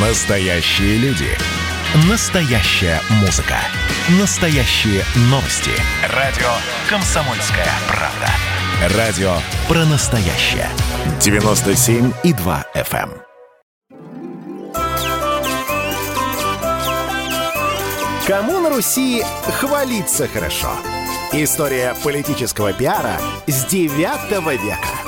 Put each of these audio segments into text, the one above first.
Настоящие люди. Настоящая музыка. Настоящие новости. Радио «Комсомольская правда». Радио про настоящее. 97,2 FM. Кому на Руси хвалиться хорошо? История политического пиара с 9 века.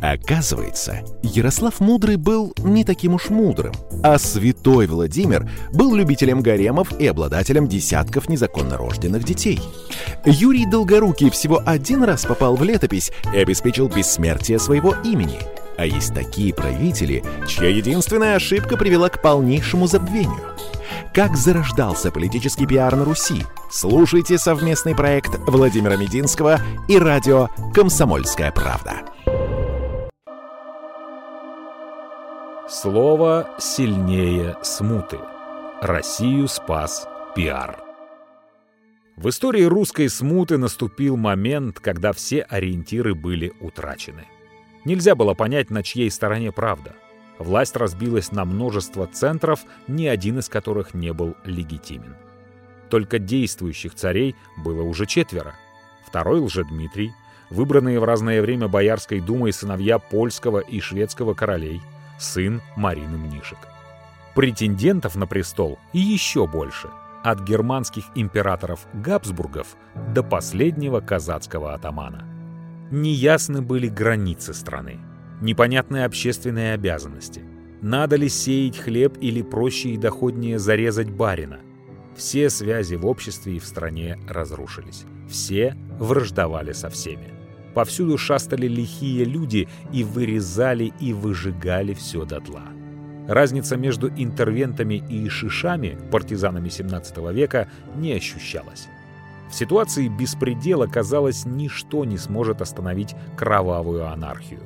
Оказывается, Ярослав Мудрый был не таким уж мудрым, а святой Владимир был любителем гаремов и обладателем десятков незаконно рожденных детей. Юрий Долгорукий всего один раз попал в летопись и обеспечил бессмертие своего имени. А есть такие правители, чья единственная ошибка привела к полнейшему забвению. Как зарождался политический пиар на Руси? Слушайте совместный проект Владимира Мединского и радио «Комсомольская правда». Слово сильнее смуты. Россию спас пиар. В истории русской смуты наступил момент, когда все ориентиры были утрачены. Нельзя было понять, на чьей стороне правда. Власть разбилась на множество центров, ни один из которых не был легитимен. Только действующих царей было уже четверо. Второй Лжедмитрий, выбранные в разное время Боярской думой сыновья польского и шведского королей – сын Марины Мнишек. Претендентов на престол еще больше, от германских императоров Габсбургов до последнего казацкого атамана. Неясны были границы страны, непонятные общественные обязанности. Надо ли сеять хлеб или проще и доходнее зарезать барина? Все связи в обществе и в стране разрушились. Все враждовали со всеми. Повсюду шастали лихие люди и вырезали и выжигали все дотла. Разница между интервентами и шишами, партизанами 17 века, не ощущалась. В ситуации беспредела, казалось, ничто не сможет остановить кровавую анархию.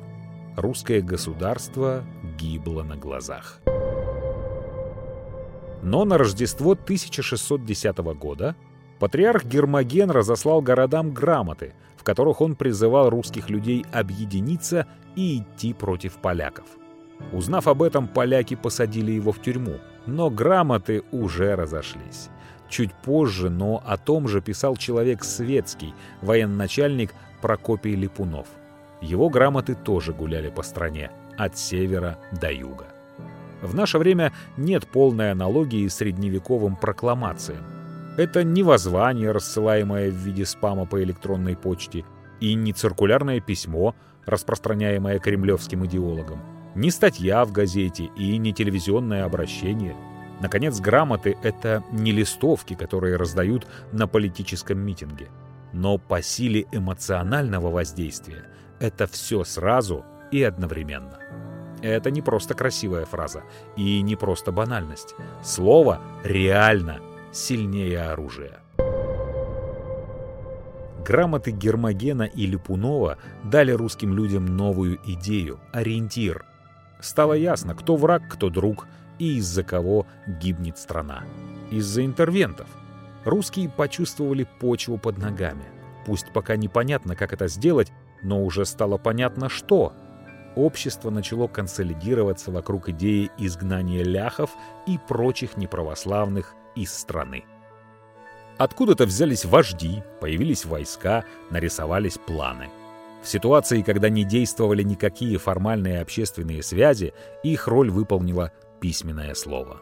Русское государство гибло на глазах. Но на Рождество 1610 года патриарх Гермоген разослал городам грамоты, в которых он призывал русских людей объединиться и идти против поляков. Узнав об этом, поляки посадили его в тюрьму, но грамоты уже разошлись. Чуть позже, но о том же писал человек светский, военачальник Прокопий Липунов. Его грамоты тоже гуляли по стране, от севера до юга. В наше время нет полной аналогии с средневековым прокламациям. Это не воззвание, рассылаемое в виде спама по электронной почте, и не циркулярное письмо, распространяемое кремлевским идеологом, не статья в газете и не телевизионное обращение. Наконец, грамоты — это не листовки, которые раздают на политическом митинге. Но по силе эмоционального воздействия это все сразу и одновременно. Это не просто красивая фраза и не просто банальность. Слово реально — сильнее оружия. Грамоты Гермогена и Липунова дали русским людям новую идею, ориентир. Стало ясно, кто враг, кто друг и из-за кого гибнет страна. Из-за интервентов. Русские почувствовали почву под ногами. Пусть пока непонятно, как это сделать, но уже стало понятно, что. Общество начало консолидироваться вокруг идеи изгнания ляхов и прочих неправославных из страны. Откуда-то взялись вожди, появились войска, нарисовались планы. В ситуации, когда не действовали никакие формальные общественные связи, их роль выполнило письменное слово.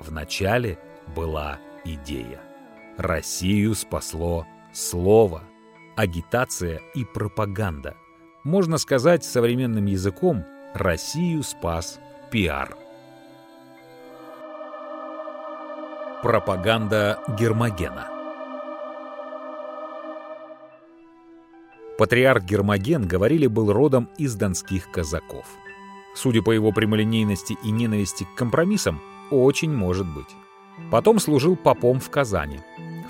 Вначале была идея. Россию спасло слово, агитация и пропаганда. Можно сказать современным языком, Россию спас пиар. Пропаганда Гермогена Патриарх Гермоген, говорили, был родом из донских казаков. Судя по его прямолинейности и ненависти к компромиссам, очень может быть. Потом служил попом в Казани.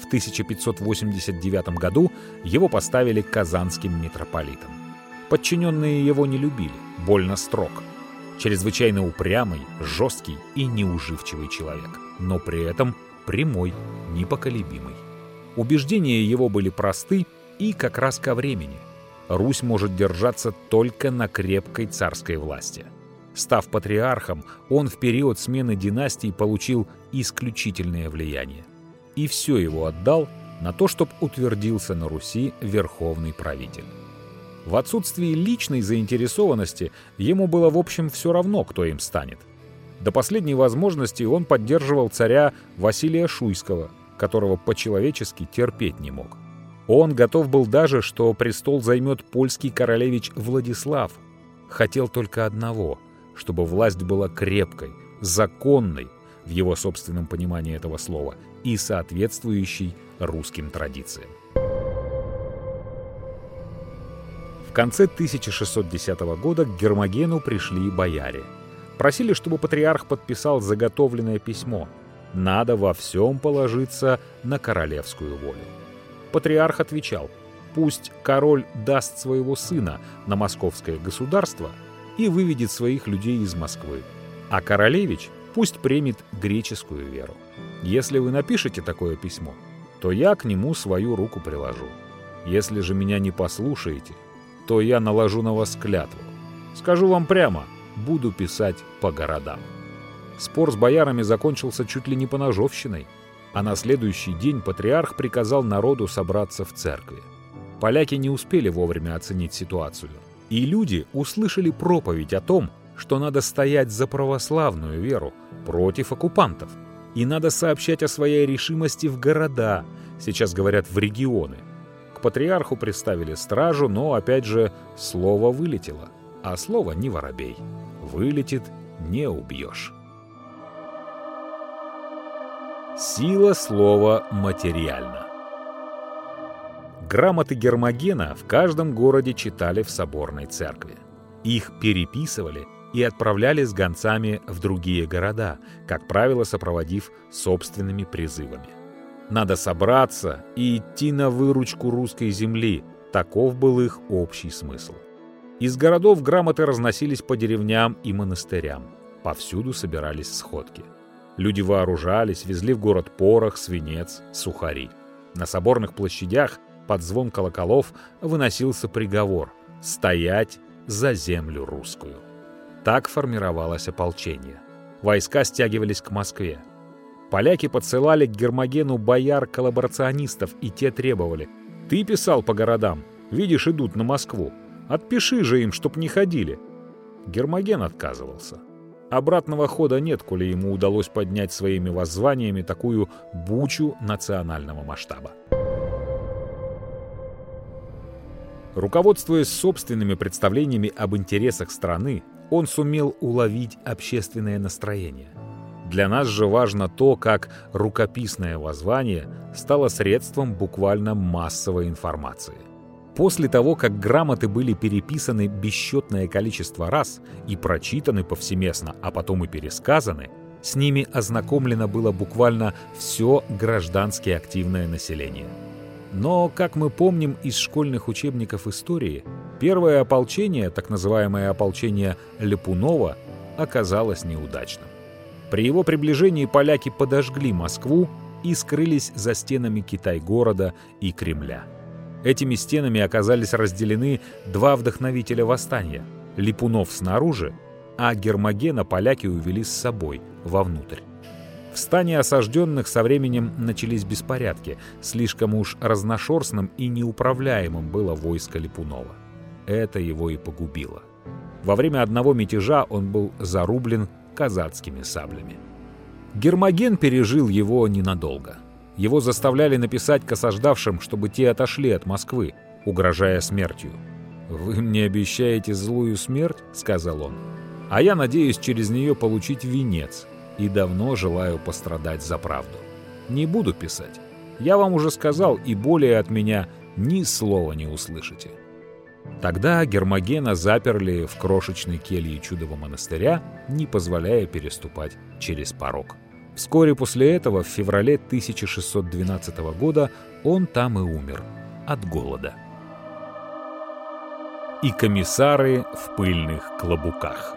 В 1589 году его поставили казанским митрополитом. Подчиненные его не любили, больно строг. Чрезвычайно упрямый, жесткий и неуживчивый человек, но при этом прямой, непоколебимый. Убеждения его были просты и как раз ко времени. Русь может держаться только на крепкой царской власти. Став патриархом, он в период смены династий получил исключительное влияние. И все его отдал на то, чтобы утвердился на Руси верховный правитель. В отсутствии личной заинтересованности ему было в общем все равно, кто им станет. До последней возможности он поддерживал царя Василия Шуйского, которого по-человечески терпеть не мог. Он готов был даже, что престол займет польский королевич Владислав. Хотел только одного — чтобы власть была крепкой, законной, в его собственном понимании этого слова, и соответствующей русским традициям. В конце 1610 года к Гермогену пришли бояре. Просили, чтобы патриарх подписал заготовленное письмо. Надо во всем положиться на королевскую волю. Патриарх отвечал, пусть король даст своего сына на московское государство и выведет своих людей из Москвы, а королевич пусть примет греческую веру. Если вы напишете такое письмо, то я к нему свою руку приложу. Если же меня не послушаете, то я наложу на вас клятву. Скажу вам прямо, буду писать по городам. Спор с боярами закончился чуть ли не по ножовщиной, а на следующий день патриарх приказал народу собраться в церкви. Поляки не успели вовремя оценить ситуацию, и люди услышали проповедь о том, что надо стоять за православную веру против оккупантов, и надо сообщать о своей решимости в города, сейчас говорят в регионы – патриарху представили стражу, но, опять же, слово вылетело. А слово не воробей. Вылетит — не убьешь. Сила слова материальна. Грамоты Гермогена в каждом городе читали в соборной церкви. Их переписывали и отправляли с гонцами в другие города, как правило, сопроводив собственными призывами. Надо собраться и идти на выручку русской земли. Таков был их общий смысл. Из городов грамоты разносились по деревням и монастырям. Повсюду собирались сходки. Люди вооружались, везли в город порох, свинец, сухари. На соборных площадях под звон колоколов выносился приговор «Стоять за землю русскую». Так формировалось ополчение. Войска стягивались к Москве. Поляки подсылали к Гермогену бояр-коллаборационистов, и те требовали. «Ты писал по городам. Видишь, идут на Москву. Отпиши же им, чтоб не ходили». Гермоген отказывался. Обратного хода нет, коли ему удалось поднять своими воззваниями такую бучу национального масштаба. Руководствуясь собственными представлениями об интересах страны, он сумел уловить общественное настроение – для нас же важно то, как рукописное воззвание стало средством буквально массовой информации. После того, как грамоты были переписаны бесчетное количество раз и прочитаны повсеместно, а потом и пересказаны, с ними ознакомлено было буквально все граждански активное население. Но, как мы помним из школьных учебников истории, первое ополчение, так называемое ополчение Лепунова, оказалось неудачным. При его приближении поляки подожгли Москву и скрылись за стенами Китай-города и Кремля. Этими стенами оказались разделены два вдохновителя восстания – Липунов снаружи, а Гермогена поляки увели с собой вовнутрь. В стане осажденных со временем начались беспорядки, слишком уж разношерстным и неуправляемым было войско Липунова. Это его и погубило. Во время одного мятежа он был зарублен казацкими саблями. Гермоген пережил его ненадолго. Его заставляли написать к осаждавшим, чтобы те отошли от Москвы, угрожая смертью. «Вы мне обещаете злую смерть?» — сказал он. «А я надеюсь через нее получить венец и давно желаю пострадать за правду. Не буду писать. Я вам уже сказал, и более от меня ни слова не услышите». Тогда Гермогена заперли в крошечной келье чудового монастыря, не позволяя переступать через порог. Вскоре после этого, в феврале 1612 года, он там и умер от голода. И комиссары в пыльных клобуках.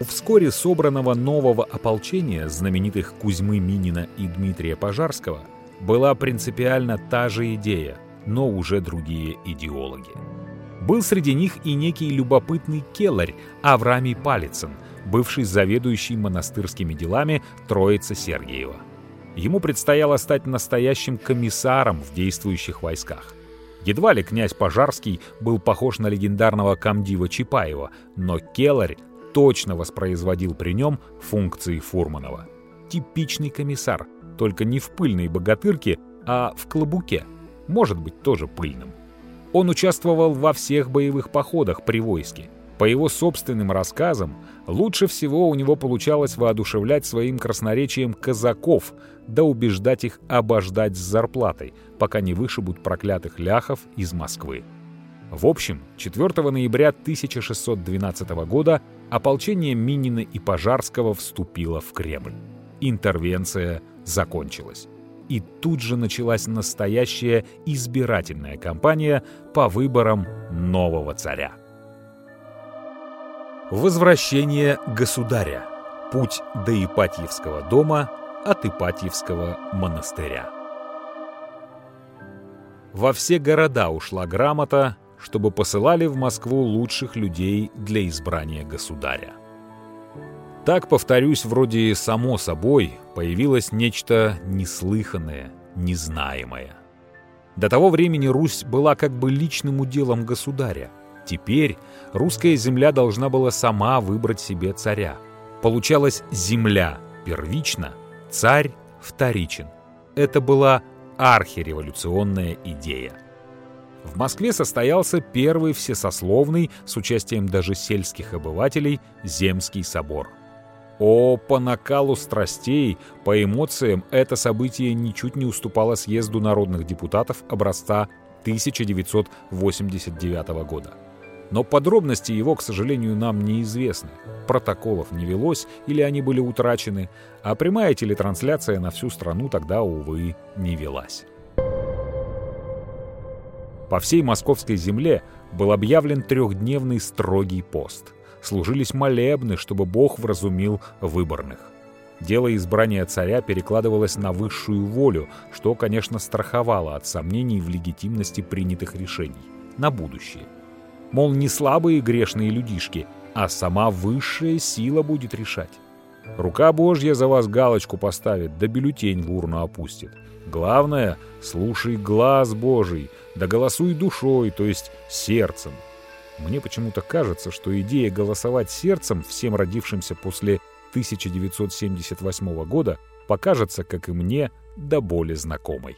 У вскоре собранного нового ополчения знаменитых Кузьмы Минина и Дмитрия Пожарского была принципиально та же идея – но уже другие идеологи. Был среди них и некий любопытный келарь Авраамий Палицын, бывший заведующий монастырскими делами Троица Сергиева. Ему предстояло стать настоящим комиссаром в действующих войсках. Едва ли князь Пожарский был похож на легендарного комдива Чапаева, но Келарь точно воспроизводил при нем функции Фурманова. Типичный комиссар, только не в пыльной богатырке, а в клобуке, может быть тоже пыльным. Он участвовал во всех боевых походах при войске. По его собственным рассказам, лучше всего у него получалось воодушевлять своим красноречием казаков, да убеждать их обождать с зарплатой, пока не вышибут проклятых ляхов из Москвы. В общем, 4 ноября 1612 года ополчение Минина и Пожарского вступило в Кремль. Интервенция закончилась. И тут же началась настоящая избирательная кампания по выборам нового царя. Возвращение государя. Путь до Ипатьевского дома от Ипатьевского монастыря. Во все города ушла грамота, чтобы посылали в Москву лучших людей для избрания государя. Так, повторюсь, вроде само собой появилось нечто неслыханное, незнаемое. До того времени Русь была как бы личным уделом государя. Теперь русская земля должна была сама выбрать себе царя. Получалось земля первична, царь вторичен. Это была архиреволюционная идея. В Москве состоялся первый всесословный, с участием даже сельских обывателей, Земский собор. О, по накалу страстей, по эмоциям это событие ничуть не уступало съезду народных депутатов образца 1989 года. Но подробности его, к сожалению, нам неизвестны. Протоколов не велось или они были утрачены, а прямая телетрансляция на всю страну тогда, увы, не велась. По всей московской земле был объявлен трехдневный строгий пост. Служились молебны, чтобы Бог вразумил выборных. Дело избрания царя перекладывалось на высшую волю, что, конечно, страховало от сомнений в легитимности принятых решений на будущее. Мол, не слабые грешные людишки, а сама высшая сила будет решать. Рука Божья за вас галочку поставит, да бюллетень в урну опустит. Главное, слушай глаз Божий, да голосуй душой, то есть сердцем. Мне почему-то кажется, что идея голосовать сердцем всем родившимся после 1978 года покажется, как и мне, до боли знакомой.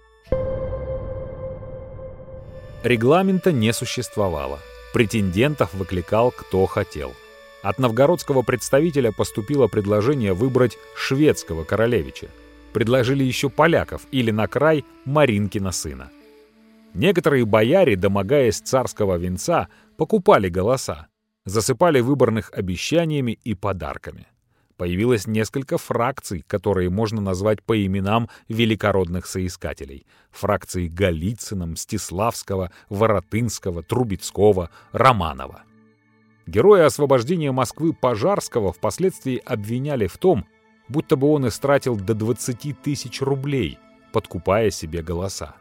Регламента не существовало. Претендентов выкликал кто хотел. От новгородского представителя поступило предложение выбрать шведского королевича. Предложили еще поляков или на край Маринкина сына. Некоторые бояре, домогаясь царского венца, покупали голоса, засыпали выборных обещаниями и подарками. Появилось несколько фракций, которые можно назвать по именам великородных соискателей. Фракции Голицына, Мстиславского, Воротынского, Трубецкого, Романова. Героя освобождения Москвы Пожарского впоследствии обвиняли в том, будто бы он истратил до 20 тысяч рублей, подкупая себе голоса.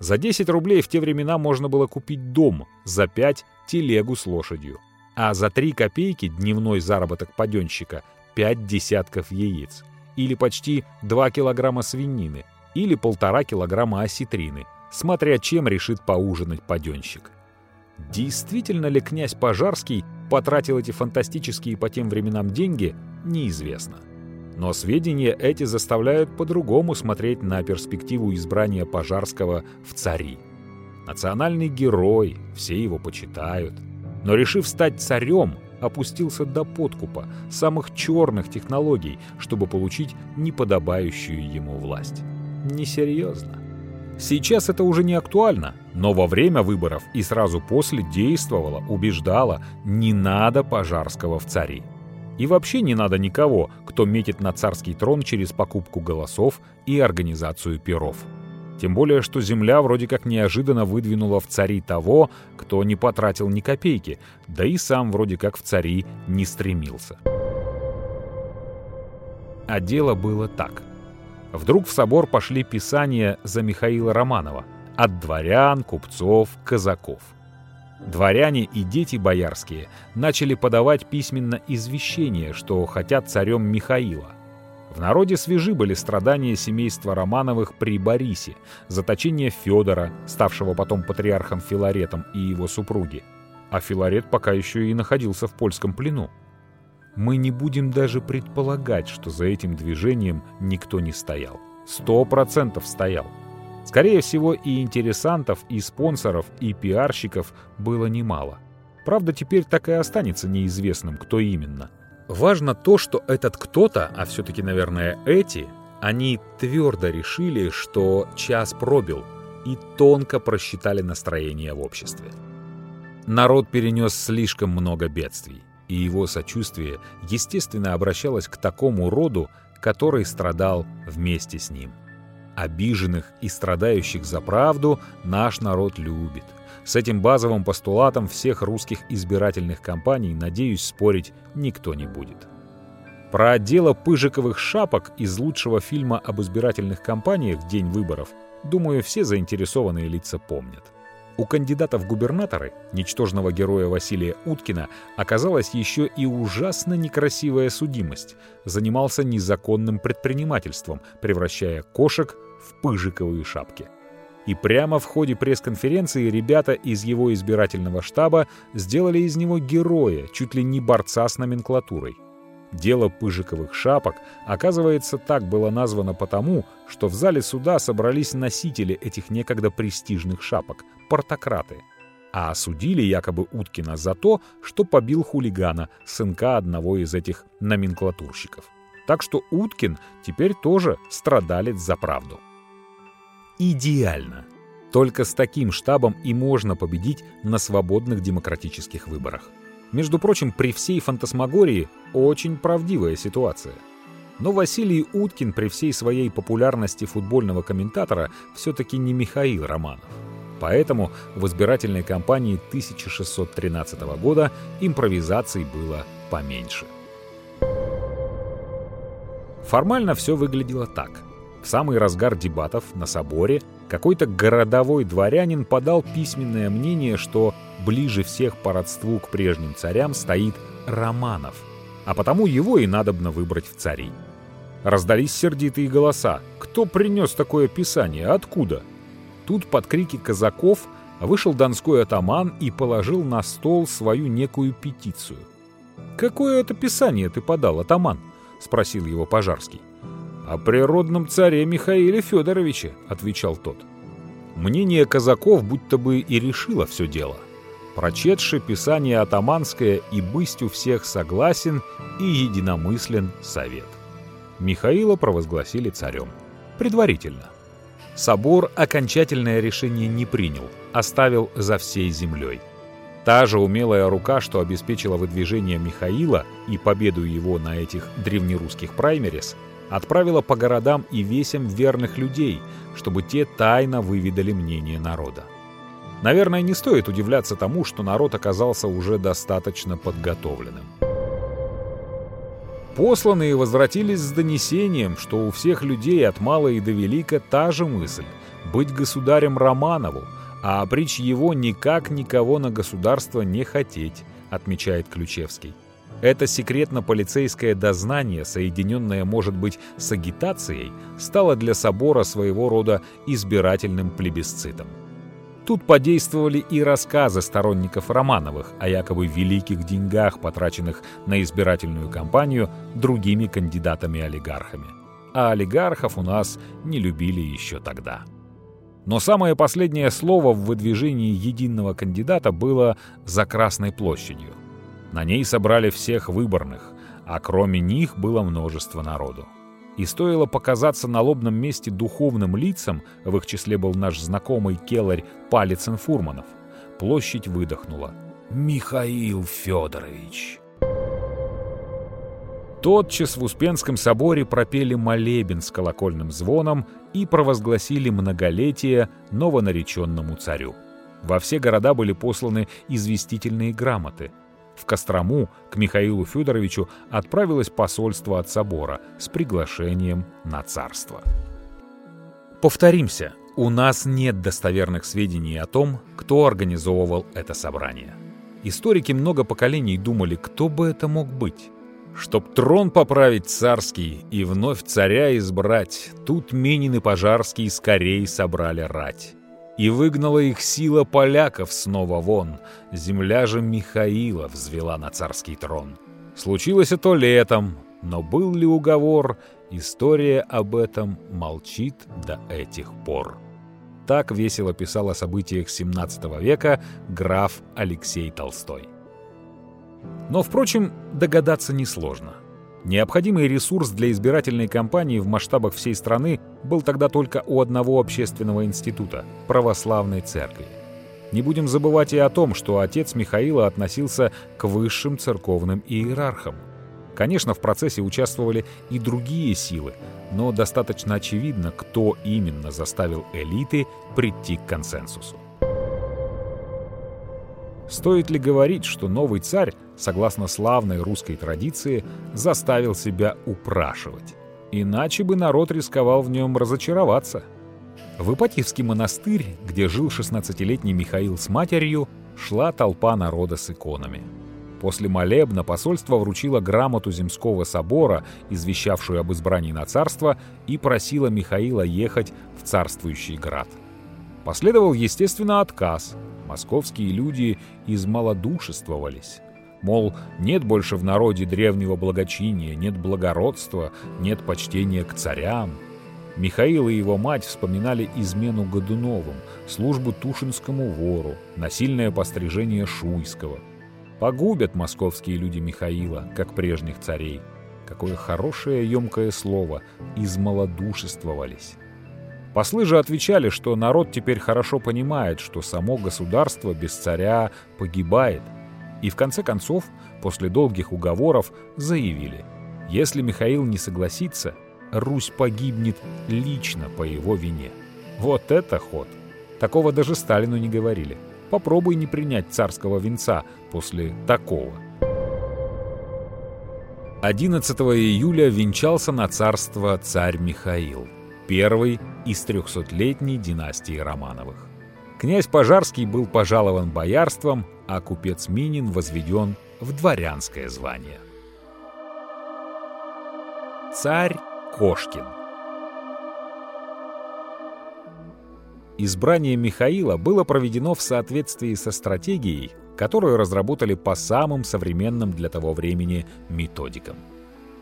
За 10 рублей в те времена можно было купить дом, за 5 — телегу с лошадью. А за 3 копейки дневной заработок паденщика — 5 десятков яиц. Или почти 2 килограмма свинины. Или полтора килограмма осетрины, смотря чем решит поужинать паденщик. Действительно ли князь Пожарский потратил эти фантастические по тем временам деньги, неизвестно. Но сведения эти заставляют по-другому смотреть на перспективу избрания Пожарского в цари. Национальный герой, все его почитают. Но решив стать царем, опустился до подкупа, самых черных технологий, чтобы получить неподобающую ему власть. Несерьезно. Сейчас это уже не актуально, но во время выборов и сразу после действовала, убеждала, не надо Пожарского в цари. И вообще не надо никого, кто метит на царский трон через покупку голосов и организацию перов. Тем более, что земля вроде как неожиданно выдвинула в цари того, кто не потратил ни копейки, да и сам вроде как в цари не стремился. А дело было так. Вдруг в собор пошли писания за Михаила Романова от дворян, купцов, казаков – Дворяне и дети боярские начали подавать письменно извещение, что хотят царем Михаила. В народе свежи были страдания семейства Романовых при Борисе, заточение Федора, ставшего потом патриархом Филаретом и его супруги. А Филарет пока еще и находился в польском плену. Мы не будем даже предполагать, что за этим движением никто не стоял. Сто процентов стоял. Скорее всего, и интересантов, и спонсоров, и пиарщиков было немало. Правда, теперь так и останется неизвестным, кто именно. Важно то, что этот кто-то, а все-таки, наверное, эти, они твердо решили, что час пробил, и тонко просчитали настроение в обществе. Народ перенес слишком много бедствий, и его сочувствие, естественно, обращалось к такому роду, который страдал вместе с ним. Обиженных и страдающих за правду наш народ любит. С этим базовым постулатом всех русских избирательных кампаний, надеюсь, спорить никто не будет. Про отдело пыжиковых шапок из лучшего фильма об избирательных кампаниях день выборов, думаю, все заинтересованные лица помнят. У кандидата в губернаторы, ничтожного героя Василия Уткина, оказалась еще и ужасно некрасивая судимость. Занимался незаконным предпринимательством, превращая кошек в пыжиковые шапки. И прямо в ходе пресс-конференции ребята из его избирательного штаба сделали из него героя, чуть ли не борца с номенклатурой. Дело пыжиковых шапок, оказывается, так было названо потому, что в зале суда собрались носители этих некогда престижных шапок – портократы. А осудили якобы Уткина за то, что побил хулигана, сынка одного из этих номенклатурщиков. Так что Уткин теперь тоже страдалец за правду идеально. Только с таким штабом и можно победить на свободных демократических выборах. Между прочим, при всей фантасмагории очень правдивая ситуация. Но Василий Уткин при всей своей популярности футбольного комментатора все-таки не Михаил Романов. Поэтому в избирательной кампании 1613 года импровизаций было поменьше. Формально все выглядело так – в самый разгар дебатов на соборе какой-то городовой дворянин подал письменное мнение, что ближе всех по родству к прежним царям стоит Романов, а потому его и надобно выбрать в цари. Раздались сердитые голоса. Кто принес такое писание? Откуда? Тут под крики казаков вышел донской атаман и положил на стол свою некую петицию. «Какое это писание ты подал, атаман?» — спросил его Пожарский. «О природном царе Михаиле Федоровиче», — отвечал тот. Мнение казаков будто бы и решило все дело. Прочетши писание атаманское и бысть у всех согласен и единомыслен совет. Михаила провозгласили царем. Предварительно. Собор окончательное решение не принял, оставил за всей землей. Та же умелая рука, что обеспечила выдвижение Михаила и победу его на этих древнерусских праймерис, отправила по городам и весям верных людей, чтобы те тайно выведали мнение народа. Наверное, не стоит удивляться тому, что народ оказался уже достаточно подготовленным. Посланные возвратились с донесением, что у всех людей от мала и до велика та же мысль – быть государем Романову, а прич его никак никого на государство не хотеть, отмечает Ключевский. Это секретно-полицейское дознание, соединенное, может быть, с агитацией, стало для собора своего рода избирательным плебисцитом. Тут подействовали и рассказы сторонников Романовых о якобы великих деньгах, потраченных на избирательную кампанию другими кандидатами-олигархами. А олигархов у нас не любили еще тогда. Но самое последнее слово в выдвижении единого кандидата было «за Красной площадью». На ней собрали всех выборных, а кроме них было множество народу. И стоило показаться на лобном месте духовным лицам, в их числе был наш знакомый келарь Палицын Фурманов, площадь выдохнула. «Михаил Федорович!» Тотчас в Успенском соборе пропели молебен с колокольным звоном и провозгласили многолетие новонареченному царю. Во все города были посланы известительные грамоты – в Кострому к Михаилу Федоровичу отправилось посольство от собора с приглашением на царство. Повторимся, У нас нет достоверных сведений о том, кто организовывал это собрание. Историки много поколений думали, кто бы это мог быть. Чтоб трон поправить царский и вновь царя избрать, тут Минин и Пожарский скорей собрали рать. И выгнала их сила поляков снова вон, земля же Михаила взвела на царский трон. Случилось это летом, но был ли уговор, история об этом молчит до этих пор. Так весело писал о событиях XVII века граф Алексей Толстой. Но, впрочем, догадаться несложно. Необходимый ресурс для избирательной кампании в масштабах всей страны был тогда только у одного общественного института – православной церкви. Не будем забывать и о том, что отец Михаила относился к высшим церковным иерархам. Конечно, в процессе участвовали и другие силы, но достаточно очевидно, кто именно заставил элиты прийти к консенсусу. Стоит ли говорить, что новый царь, согласно славной русской традиции, заставил себя упрашивать? Иначе бы народ рисковал в нем разочароваться. В Ипатьевский монастырь, где жил 16-летний Михаил с матерью, шла толпа народа с иконами. После молебна посольство вручило грамоту Земского собора, извещавшую об избрании на царство, и просило Михаила ехать в царствующий град. Последовал, естественно, отказ – московские люди измалодушествовались. Мол, нет больше в народе древнего благочиния, нет благородства, нет почтения к царям. Михаил и его мать вспоминали измену Годуновым, службу Тушинскому вору, насильное пострижение Шуйского. Погубят московские люди Михаила, как прежних царей. Какое хорошее емкое слово «измалодушествовались». Послы же отвечали, что народ теперь хорошо понимает, что само государство без царя погибает. И в конце концов, после долгих уговоров, заявили, если Михаил не согласится, Русь погибнет лично по его вине. Вот это ход! Такого даже Сталину не говорили. Попробуй не принять царского венца после такого. 11 июля венчался на царство царь Михаил – первый из трехсотлетней династии Романовых. Князь Пожарский был пожалован боярством, а купец Минин возведен в дворянское звание. Царь Кошкин Избрание Михаила было проведено в соответствии со стратегией, которую разработали по самым современным для того времени методикам.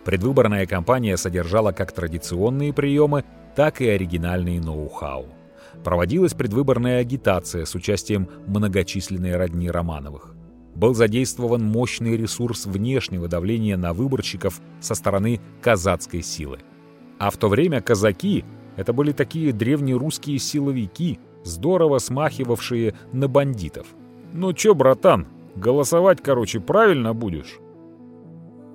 Предвыборная кампания содержала как традиционные приемы, так и оригинальные ноу-хау. Проводилась предвыборная агитация с участием многочисленной родни Романовых. Был задействован мощный ресурс внешнего давления на выборщиков со стороны казацкой силы. А в то время казаки — это были такие древнерусские силовики, здорово смахивавшие на бандитов. «Ну чё, братан, голосовать, короче, правильно будешь?»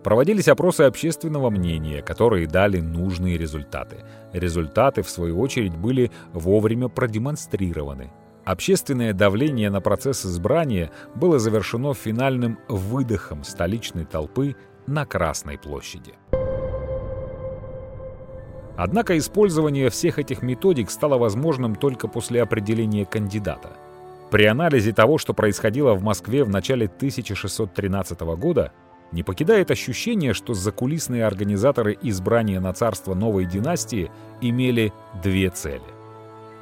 Проводились опросы общественного мнения, которые дали нужные результаты. Результаты, в свою очередь, были вовремя продемонстрированы. Общественное давление на процесс избрания было завершено финальным выдохом столичной толпы на Красной площади. Однако использование всех этих методик стало возможным только после определения кандидата. При анализе того, что происходило в Москве в начале 1613 года, не покидает ощущение, что закулисные организаторы избрания на царство новой династии имели две цели.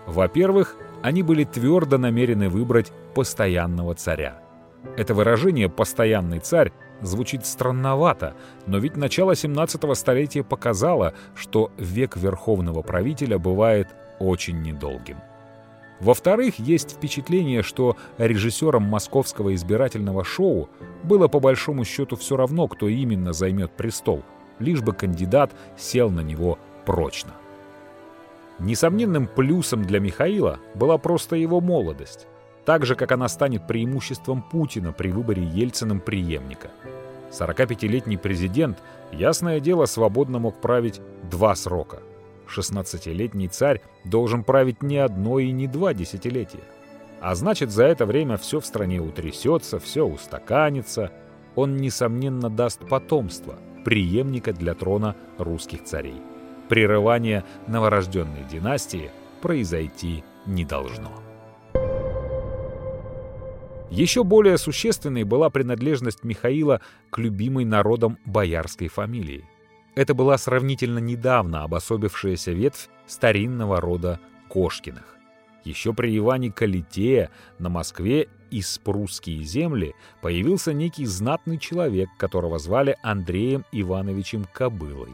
Во-первых, они были твердо намерены выбрать постоянного царя. Это выражение «постоянный царь» звучит странновато, но ведь начало 17 столетия показало, что век верховного правителя бывает очень недолгим. Во-вторых, есть впечатление, что режиссерам московского избирательного шоу было по большому счету все равно, кто именно займет престол, лишь бы кандидат сел на него прочно. Несомненным плюсом для Михаила была просто его молодость, так же, как она станет преимуществом Путина при выборе Ельциным преемника. 45-летний президент, ясное дело, свободно мог править два срока – 16-летний царь должен править не одно и не два десятилетия. А значит, за это время все в стране утрясется, все устаканится. Он, несомненно, даст потомство, преемника для трона русских царей. Прерывание новорожденной династии произойти не должно. Еще более существенной была принадлежность Михаила к любимой народом боярской фамилии. Это была сравнительно недавно обособившаяся ветвь старинного рода Кошкиных. Еще при Иване Калитее на Москве из прусские земли появился некий знатный человек, которого звали Андреем Ивановичем Кобылой.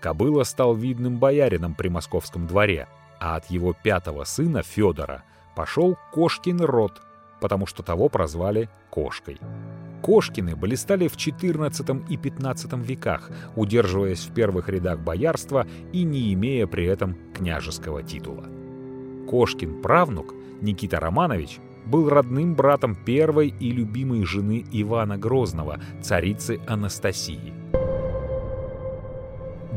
Кобыла стал видным боярином при московском дворе, а от его пятого сына Федора пошел Кошкин род, потому что того прозвали Кошкой. Кошкины блистали в XIV и XV веках, удерживаясь в первых рядах боярства и не имея при этом княжеского титула. Кошкин правнук Никита Романович был родным братом первой и любимой жены Ивана Грозного, царицы Анастасии.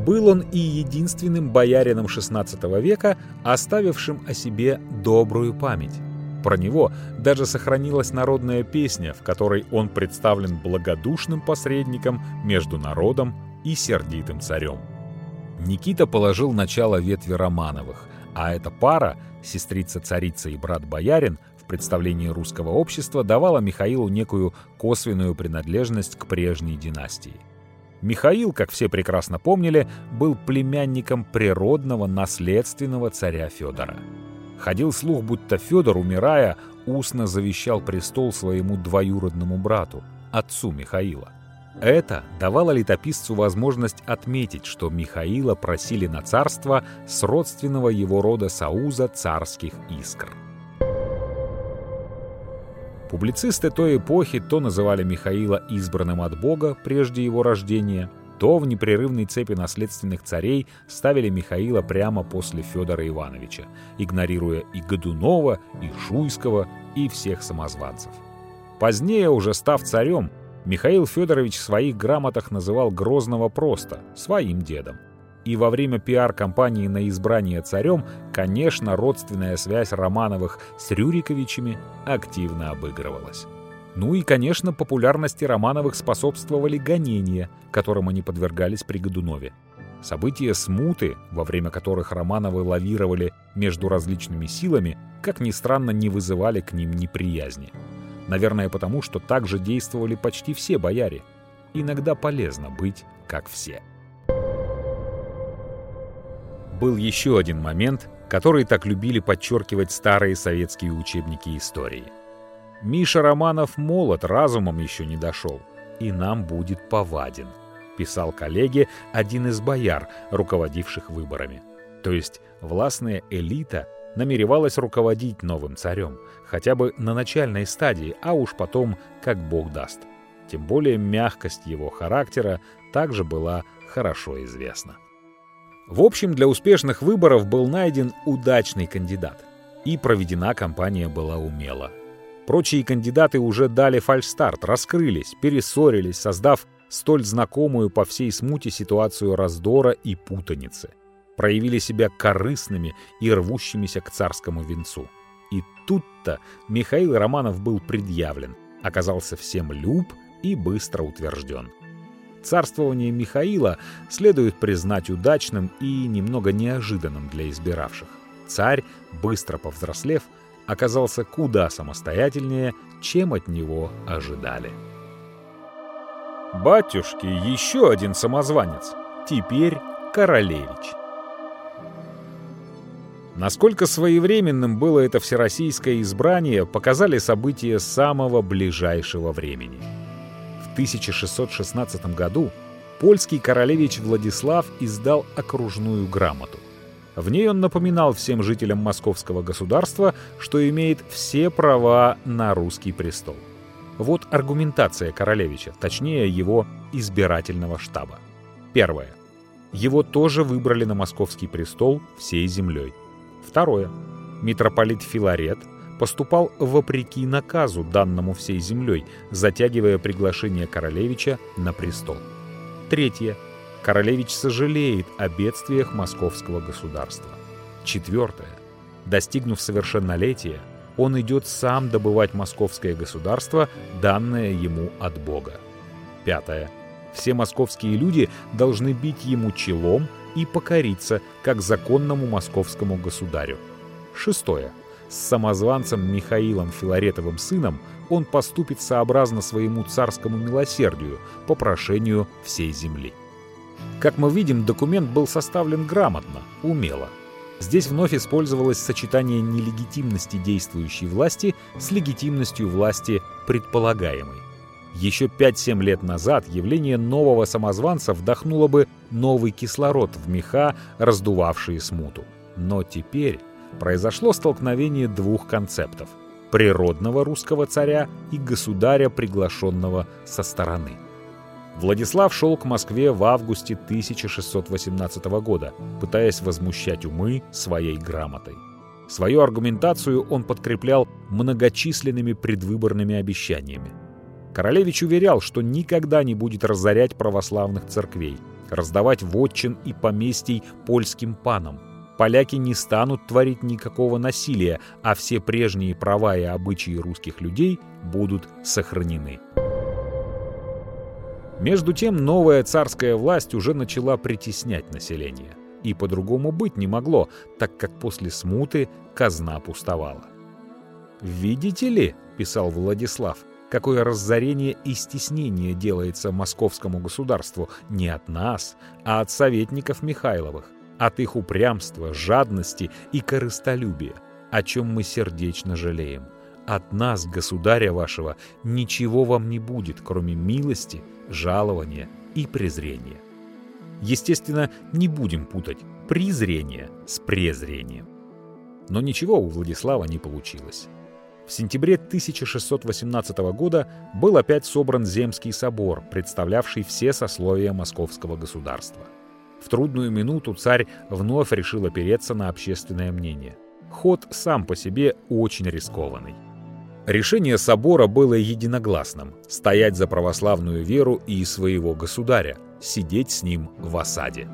Был он и единственным боярином XVI века, оставившим о себе добрую память. Про него даже сохранилась народная песня, в которой он представлен благодушным посредником между народом и сердитым царем. Никита положил начало ветви Романовых, а эта пара, сестрица-царица и брат-боярин, в представлении русского общества давала Михаилу некую косвенную принадлежность к прежней династии. Михаил, как все прекрасно помнили, был племянником природного наследственного царя Федора. Ходил слух, будто Федор, умирая, устно завещал престол своему двоюродному брату, отцу Михаила. Это давало летописцу возможность отметить, что Михаила просили на царство с родственного его рода союза царских искр. Публицисты той эпохи то называли Михаила избранным от Бога прежде его рождения, то в непрерывной цепи наследственных царей ставили Михаила прямо после Федора Ивановича, игнорируя и Годунова, и Шуйского, и всех самозванцев. Позднее, уже став царем, Михаил Федорович в своих грамотах называл Грозного просто «своим дедом». И во время пиар-кампании на избрание царем, конечно, родственная связь Романовых с Рюриковичами активно обыгрывалась. Ну и, конечно, популярности Романовых способствовали гонения, которым они подвергались при Годунове. События смуты, во время которых Романовы лавировали между различными силами, как ни странно, не вызывали к ним неприязни. Наверное, потому что так же действовали почти все бояре. Иногда полезно быть как все. Был еще один момент, который так любили подчеркивать старые советские учебники истории – Миша Романов молод, разумом еще не дошел, и нам будет поваден, писал коллеге один из бояр, руководивших выборами. То есть властная элита намеревалась руководить новым царем, хотя бы на начальной стадии, а уж потом как бог даст. Тем более мягкость его характера также была хорошо известна. В общем, для успешных выборов был найден удачный кандидат. И проведена кампания была умело. Прочие кандидаты уже дали фальшстарт, раскрылись, перессорились, создав столь знакомую по всей смуте ситуацию раздора и путаницы. Проявили себя корыстными и рвущимися к царскому венцу. И тут-то Михаил Романов был предъявлен, оказался всем люб и быстро утвержден. Царствование Михаила следует признать удачным и немного неожиданным для избиравших. Царь, быстро повзрослев, оказался куда самостоятельнее, чем от него ожидали. Батюшки, еще один самозванец. Теперь Королевич. Насколько своевременным было это всероссийское избрание, показали события самого ближайшего времени. В 1616 году польский королевич Владислав издал окружную грамоту. В ней он напоминал всем жителям московского государства, что имеет все права на русский престол. Вот аргументация королевича, точнее его избирательного штаба. Первое. Его тоже выбрали на московский престол всей землей. Второе. Митрополит Филарет поступал вопреки наказу, данному всей землей, затягивая приглашение королевича на престол. Третье. Королевич сожалеет о бедствиях московского государства. Четвертое. Достигнув совершеннолетия, он идет сам добывать московское государство, данное ему от Бога. Пятое. Все московские люди должны бить ему челом и покориться, как законному московскому государю. Шестое. С самозванцем Михаилом Филаретовым сыном он поступит сообразно своему царскому милосердию по прошению всей земли. Как мы видим, документ был составлен грамотно, умело. Здесь вновь использовалось сочетание нелегитимности действующей власти с легитимностью власти предполагаемой. Еще 5-7 лет назад явление нового самозванца вдохнуло бы новый кислород в меха, раздувавшие смуту. Но теперь произошло столкновение двух концептов – природного русского царя и государя, приглашенного со стороны. Владислав шел к Москве в августе 1618 года, пытаясь возмущать умы своей грамотой. Свою аргументацию он подкреплял многочисленными предвыборными обещаниями. Королевич уверял, что никогда не будет разорять православных церквей, раздавать вотчин и поместий польским панам. Поляки не станут творить никакого насилия, а все прежние права и обычаи русских людей будут сохранены. Между тем, новая царская власть уже начала притеснять население. И по-другому быть не могло, так как после смуты казна пустовала. «Видите ли», — писал Владислав, — «какое разорение и стеснение делается московскому государству не от нас, а от советников Михайловых, от их упрямства, жадности и корыстолюбия, о чем мы сердечно жалеем. От нас, государя вашего, ничего вам не будет, кроме милости, жалования и презрения. Естественно, не будем путать презрение с презрением. Но ничего у Владислава не получилось. В сентябре 1618 года был опять собран Земский собор, представлявший все сословия московского государства. В трудную минуту царь вновь решил опереться на общественное мнение. Ход сам по себе очень рискованный. Решение собора было единогласным – стоять за православную веру и своего государя, сидеть с ним в осаде.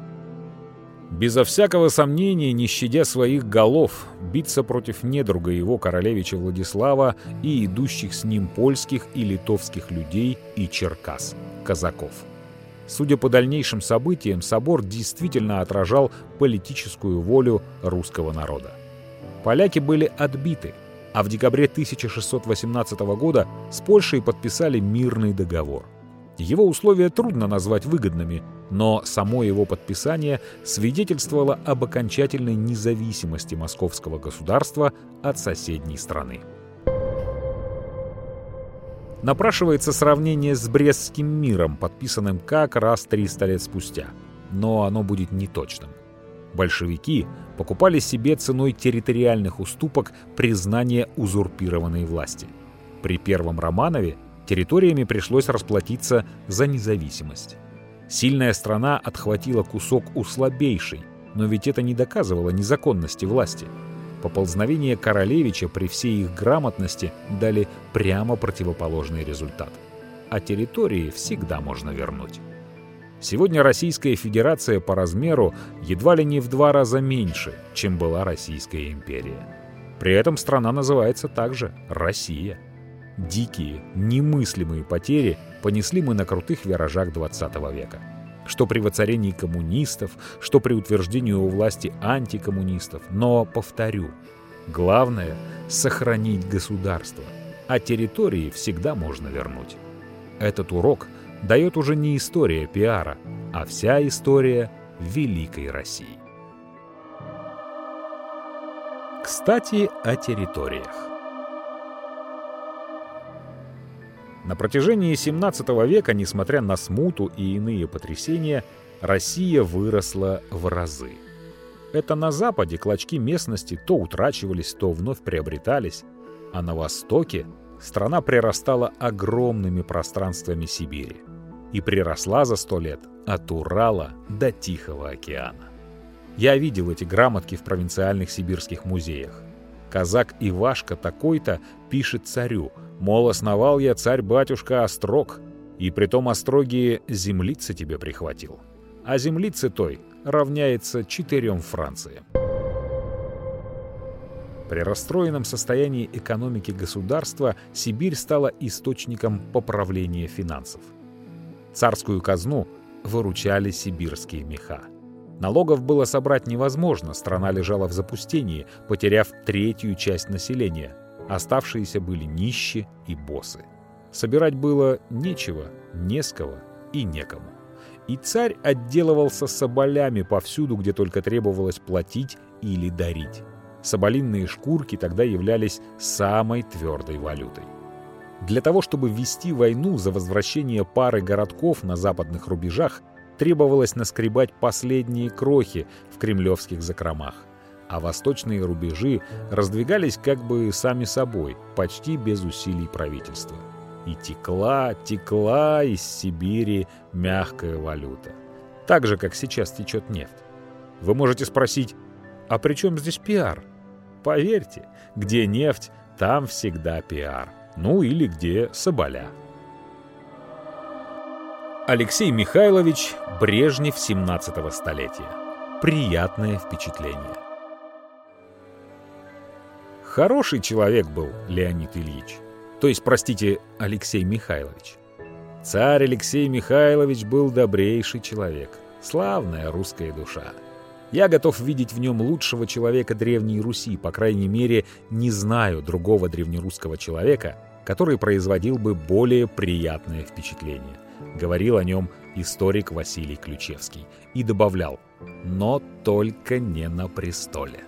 Безо всякого сомнения, не щадя своих голов, биться против недруга его королевича Владислава и идущих с ним польских и литовских людей и черкас, казаков. Судя по дальнейшим событиям, собор действительно отражал политическую волю русского народа. Поляки были отбиты – а в декабре 1618 года с Польшей подписали мирный договор. Его условия трудно назвать выгодными, но само его подписание свидетельствовало об окончательной независимости московского государства от соседней страны. Напрашивается сравнение с Брестским миром, подписанным как раз 300 лет спустя, но оно будет неточным. Большевики покупали себе ценой территориальных уступок признание узурпированной власти. При первом Романове территориями пришлось расплатиться за независимость. Сильная страна отхватила кусок у слабейшей, но ведь это не доказывало незаконности власти. Поползновения Королевича при всей их грамотности дали прямо противоположный результат. А территории всегда можно вернуть. Сегодня Российская Федерация по размеру едва ли не в два раза меньше, чем была Российская империя. При этом страна называется также Россия. Дикие, немыслимые потери понесли мы на крутых виражах 20 века. Что при воцарении коммунистов, что при утверждении у власти антикоммунистов. Но, повторю, главное — сохранить государство, а территории всегда можно вернуть. Этот урок — дает уже не история пиара, а вся история Великой России. Кстати, о территориях. На протяжении 17 века, несмотря на смуту и иные потрясения, Россия выросла в разы. Это на западе клочки местности то утрачивались, то вновь приобретались, а на востоке страна прирастала огромными пространствами Сибири и приросла за сто лет от Урала до Тихого океана. Я видел эти грамотки в провинциальных сибирских музеях. Казак Ивашка такой-то пишет царю, мол, основал я царь-батюшка Острог, и притом Остроги землицы тебе прихватил. А землицы той равняется четырем Франциям. При расстроенном состоянии экономики государства Сибирь стала источником поправления финансов. Царскую казну выручали сибирские меха. Налогов было собрать невозможно, страна лежала в запустении, потеряв третью часть населения. Оставшиеся были нищи и боссы. Собирать было нечего, не с кого и некому. И царь отделывался соболями повсюду, где только требовалось платить или дарить. Соболинные шкурки тогда являлись самой твердой валютой. Для того, чтобы вести войну за возвращение пары городков на западных рубежах, требовалось наскребать последние крохи в кремлевских закромах, а восточные рубежи раздвигались как бы сами собой, почти без усилий правительства. И текла, текла из Сибири мягкая валюта. Так же, как сейчас течет нефть. Вы можете спросить, а при чем здесь пиар? Поверьте, где нефть, там всегда пиар. Ну или где соболя. Алексей Михайлович Брежнев 17 столетия. Приятное впечатление. Хороший человек был Леонид Ильич. То есть, простите, Алексей Михайлович. Царь Алексей Михайлович был добрейший человек. Славная русская душа. Я готов видеть в нем лучшего человека Древней Руси, по крайней мере, не знаю другого древнерусского человека, который производил бы более приятное впечатление говорил о нем историк Василий Ключевский и добавлял «но только не на престоле».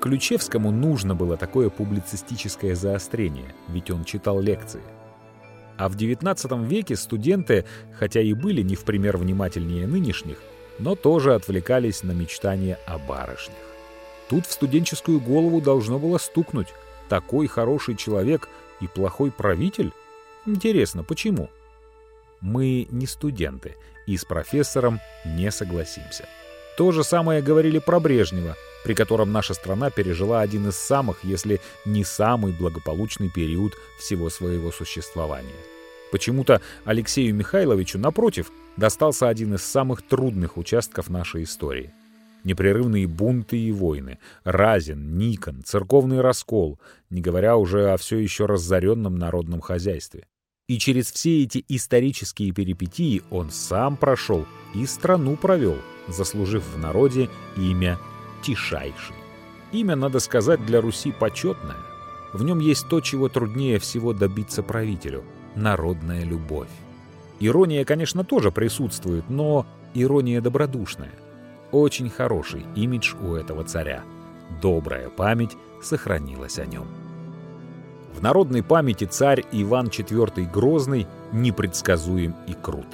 Ключевскому нужно было такое публицистическое заострение, ведь он читал лекции. А в XIX веке студенты, хотя и были не в пример внимательнее нынешних, но тоже отвлекались на мечтания о барышнях. Тут в студенческую голову должно было стукнуть «такой хороший человек и плохой правитель»? Интересно, почему? Мы не студенты и с профессором не согласимся. То же самое говорили про Брежнева, при котором наша страна пережила один из самых, если не самый благополучный период всего своего существования. Почему-то Алексею Михайловичу, напротив, достался один из самых трудных участков нашей истории. Непрерывные бунты и войны, Разин, Никон, церковный раскол, не говоря уже о все еще разоренном народном хозяйстве. И через все эти исторические перипетии он сам прошел и страну провел, заслужив в народе имя Тишайший. Имя, надо сказать, для Руси почетное. В нем есть то, чего труднее всего добиться правителю — народная любовь. Ирония, конечно, тоже присутствует, но ирония добродушная. Очень хороший имидж у этого царя. Добрая память сохранилась о нем. В народной памяти царь Иван IV Грозный непредсказуем и крут.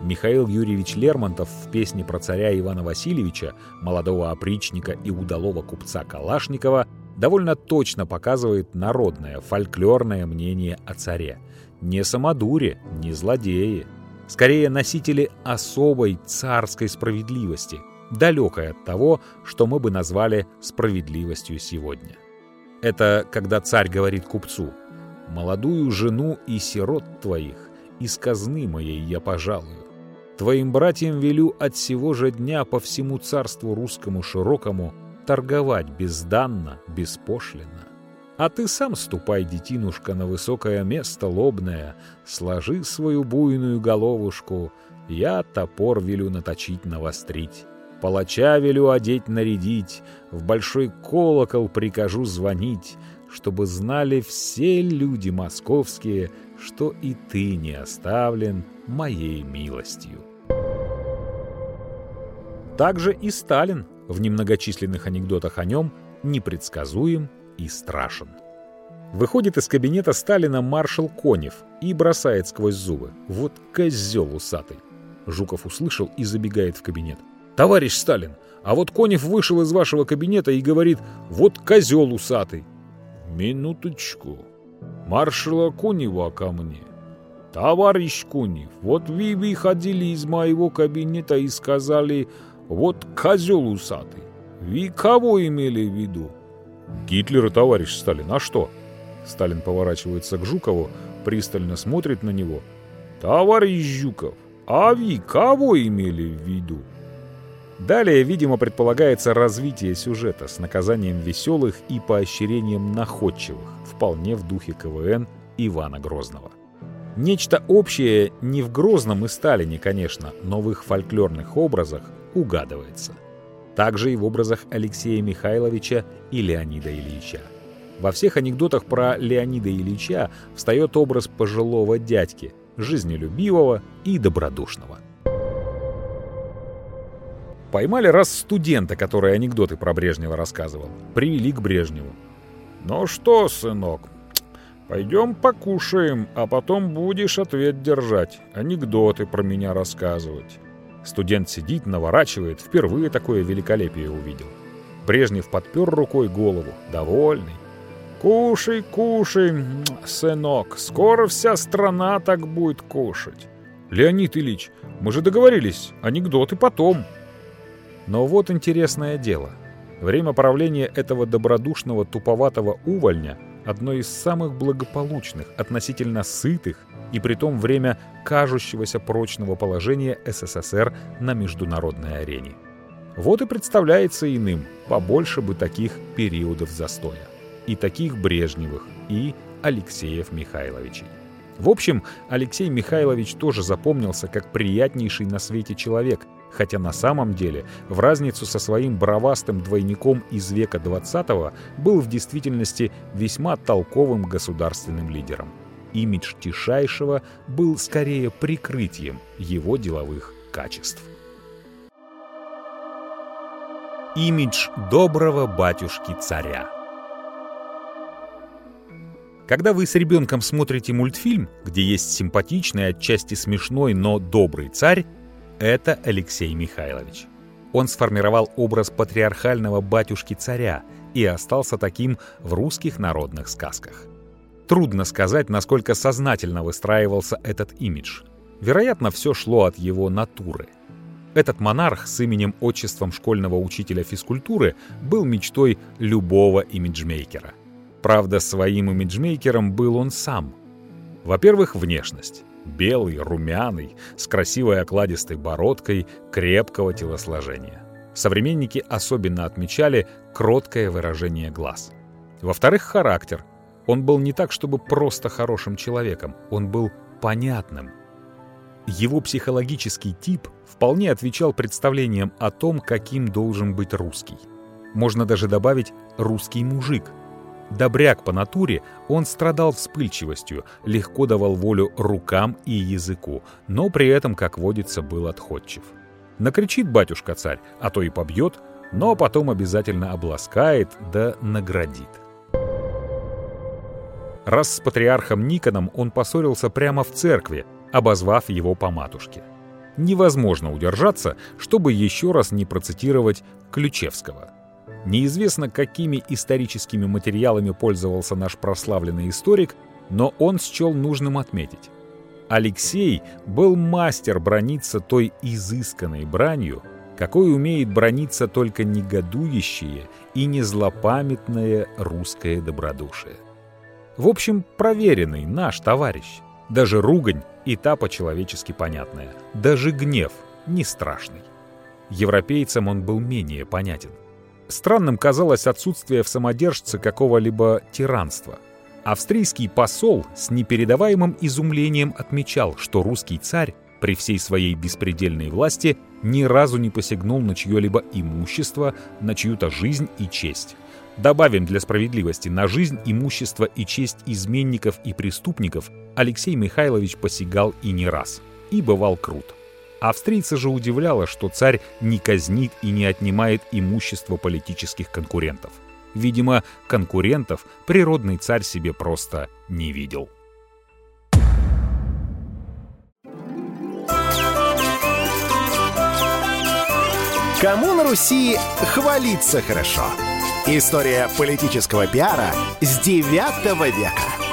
Михаил Юрьевич Лермонтов в песне про царя Ивана Васильевича, молодого опричника и удалого купца Калашникова, довольно точно показывает народное, фольклорное мнение о царе. Не самодуре, не злодеи. Скорее, носители особой царской справедливости, далекой от того, что мы бы назвали справедливостью сегодня. Это когда царь говорит купцу, «Молодую жену и сирот твоих из казны моей я пожалую. Твоим братьям велю от сего же дня по всему царству русскому широкому торговать безданно, беспошлино. А ты сам ступай, детинушка, на высокое место лобное, сложи свою буйную головушку, я топор велю наточить навострить». Палача велю одеть нарядить, в большой колокол прикажу звонить, чтобы знали все люди московские, что и ты не оставлен моей милостью. Также и Сталин в немногочисленных анекдотах о нем непредсказуем и страшен. Выходит из кабинета Сталина маршал Конев и бросает сквозь зубы. Вот козел усатый. Жуков услышал и забегает в кабинет. «Товарищ Сталин, а вот Конев вышел из вашего кабинета и говорит, вот козел усатый». «Минуточку. Маршала Конева ко мне». «Товарищ Конев, вот вы выходили из моего кабинета и сказали, вот козел усатый. Вы кого имели в виду?» «Гитлера, товарищ Сталин, а что?» Сталин поворачивается к Жукову, пристально смотрит на него. «Товарищ Жуков, а вы кого имели в виду?» Далее, видимо, предполагается развитие сюжета с наказанием веселых и поощрением находчивых, вполне в духе КВН Ивана Грозного. Нечто общее не в Грозном и Сталине, конечно, но в их фольклорных образах угадывается. Также и в образах Алексея Михайловича и Леонида Ильича. Во всех анекдотах про Леонида Ильича встает образ пожилого дядьки, жизнелюбивого и добродушного. Поймали раз студента, который анекдоты про Брежнева рассказывал. Привели к Брежневу. «Ну что, сынок, пойдем покушаем, а потом будешь ответ держать, анекдоты про меня рассказывать». Студент сидит, наворачивает, впервые такое великолепие увидел. Брежнев подпер рукой голову, довольный. «Кушай, кушай, сынок, скоро вся страна так будет кушать». «Леонид Ильич, мы же договорились, анекдоты потом». Но вот интересное дело. Время правления этого добродушного туповатого увольня одно из самых благополучных, относительно сытых и притом время кажущегося прочного положения СССР на международной арене. Вот и представляется иным побольше бы таких периодов застоя. И таких Брежневых, и Алексеев Михайловичей. В общем, Алексей Михайлович тоже запомнился как приятнейший на свете человек, хотя на самом деле в разницу со своим бравастым двойником из века 20 был в действительности весьма толковым государственным лидером. Имидж Тишайшего был скорее прикрытием его деловых качеств. Имидж доброго батюшки-царя когда вы с ребенком смотрите мультфильм, где есть симпатичный, отчасти смешной, но добрый царь, это Алексей Михайлович. Он сформировал образ патриархального батюшки-царя и остался таким в русских народных сказках. Трудно сказать, насколько сознательно выстраивался этот имидж. Вероятно, все шло от его натуры. Этот монарх с именем-отчеством школьного учителя физкультуры был мечтой любого имиджмейкера. Правда, своим имиджмейкером был он сам. Во-первых, внешность белый, румяный, с красивой окладистой бородкой, крепкого телосложения. Современники особенно отмечали кроткое выражение глаз. Во-вторых, характер. Он был не так, чтобы просто хорошим человеком, он был понятным. Его психологический тип вполне отвечал представлениям о том, каким должен быть русский. Можно даже добавить «русский мужик», Добряк по натуре, он страдал вспыльчивостью, легко давал волю рукам и языку, но при этом, как водится, был отходчив. Накричит батюшка-царь, а то и побьет, но потом обязательно обласкает да наградит. Раз с патриархом Никоном он поссорился прямо в церкви, обозвав его по матушке. Невозможно удержаться, чтобы еще раз не процитировать Ключевского – Неизвестно, какими историческими материалами пользовался наш прославленный историк, но он счел нужным отметить. Алексей был мастер брониться той изысканной бранью, какой умеет брониться только негодующее и незлопамятное русское добродушие. В общем, проверенный наш товарищ. Даже ругань и та по-человечески понятная. Даже гнев не страшный. Европейцам он был менее понятен. Странным казалось отсутствие в самодержце какого-либо тиранства. Австрийский посол с непередаваемым изумлением отмечал, что русский царь при всей своей беспредельной власти ни разу не посягнул на чье-либо имущество, на чью-то жизнь и честь. Добавим для справедливости, на жизнь, имущество и честь изменников и преступников Алексей Михайлович посягал и не раз. И бывал крут. Австрийца же удивляло, что царь не казнит и не отнимает имущество политических конкурентов. Видимо, конкурентов природный царь себе просто не видел. Кому на Руси хвалиться хорошо? История политического пиара с 9 века.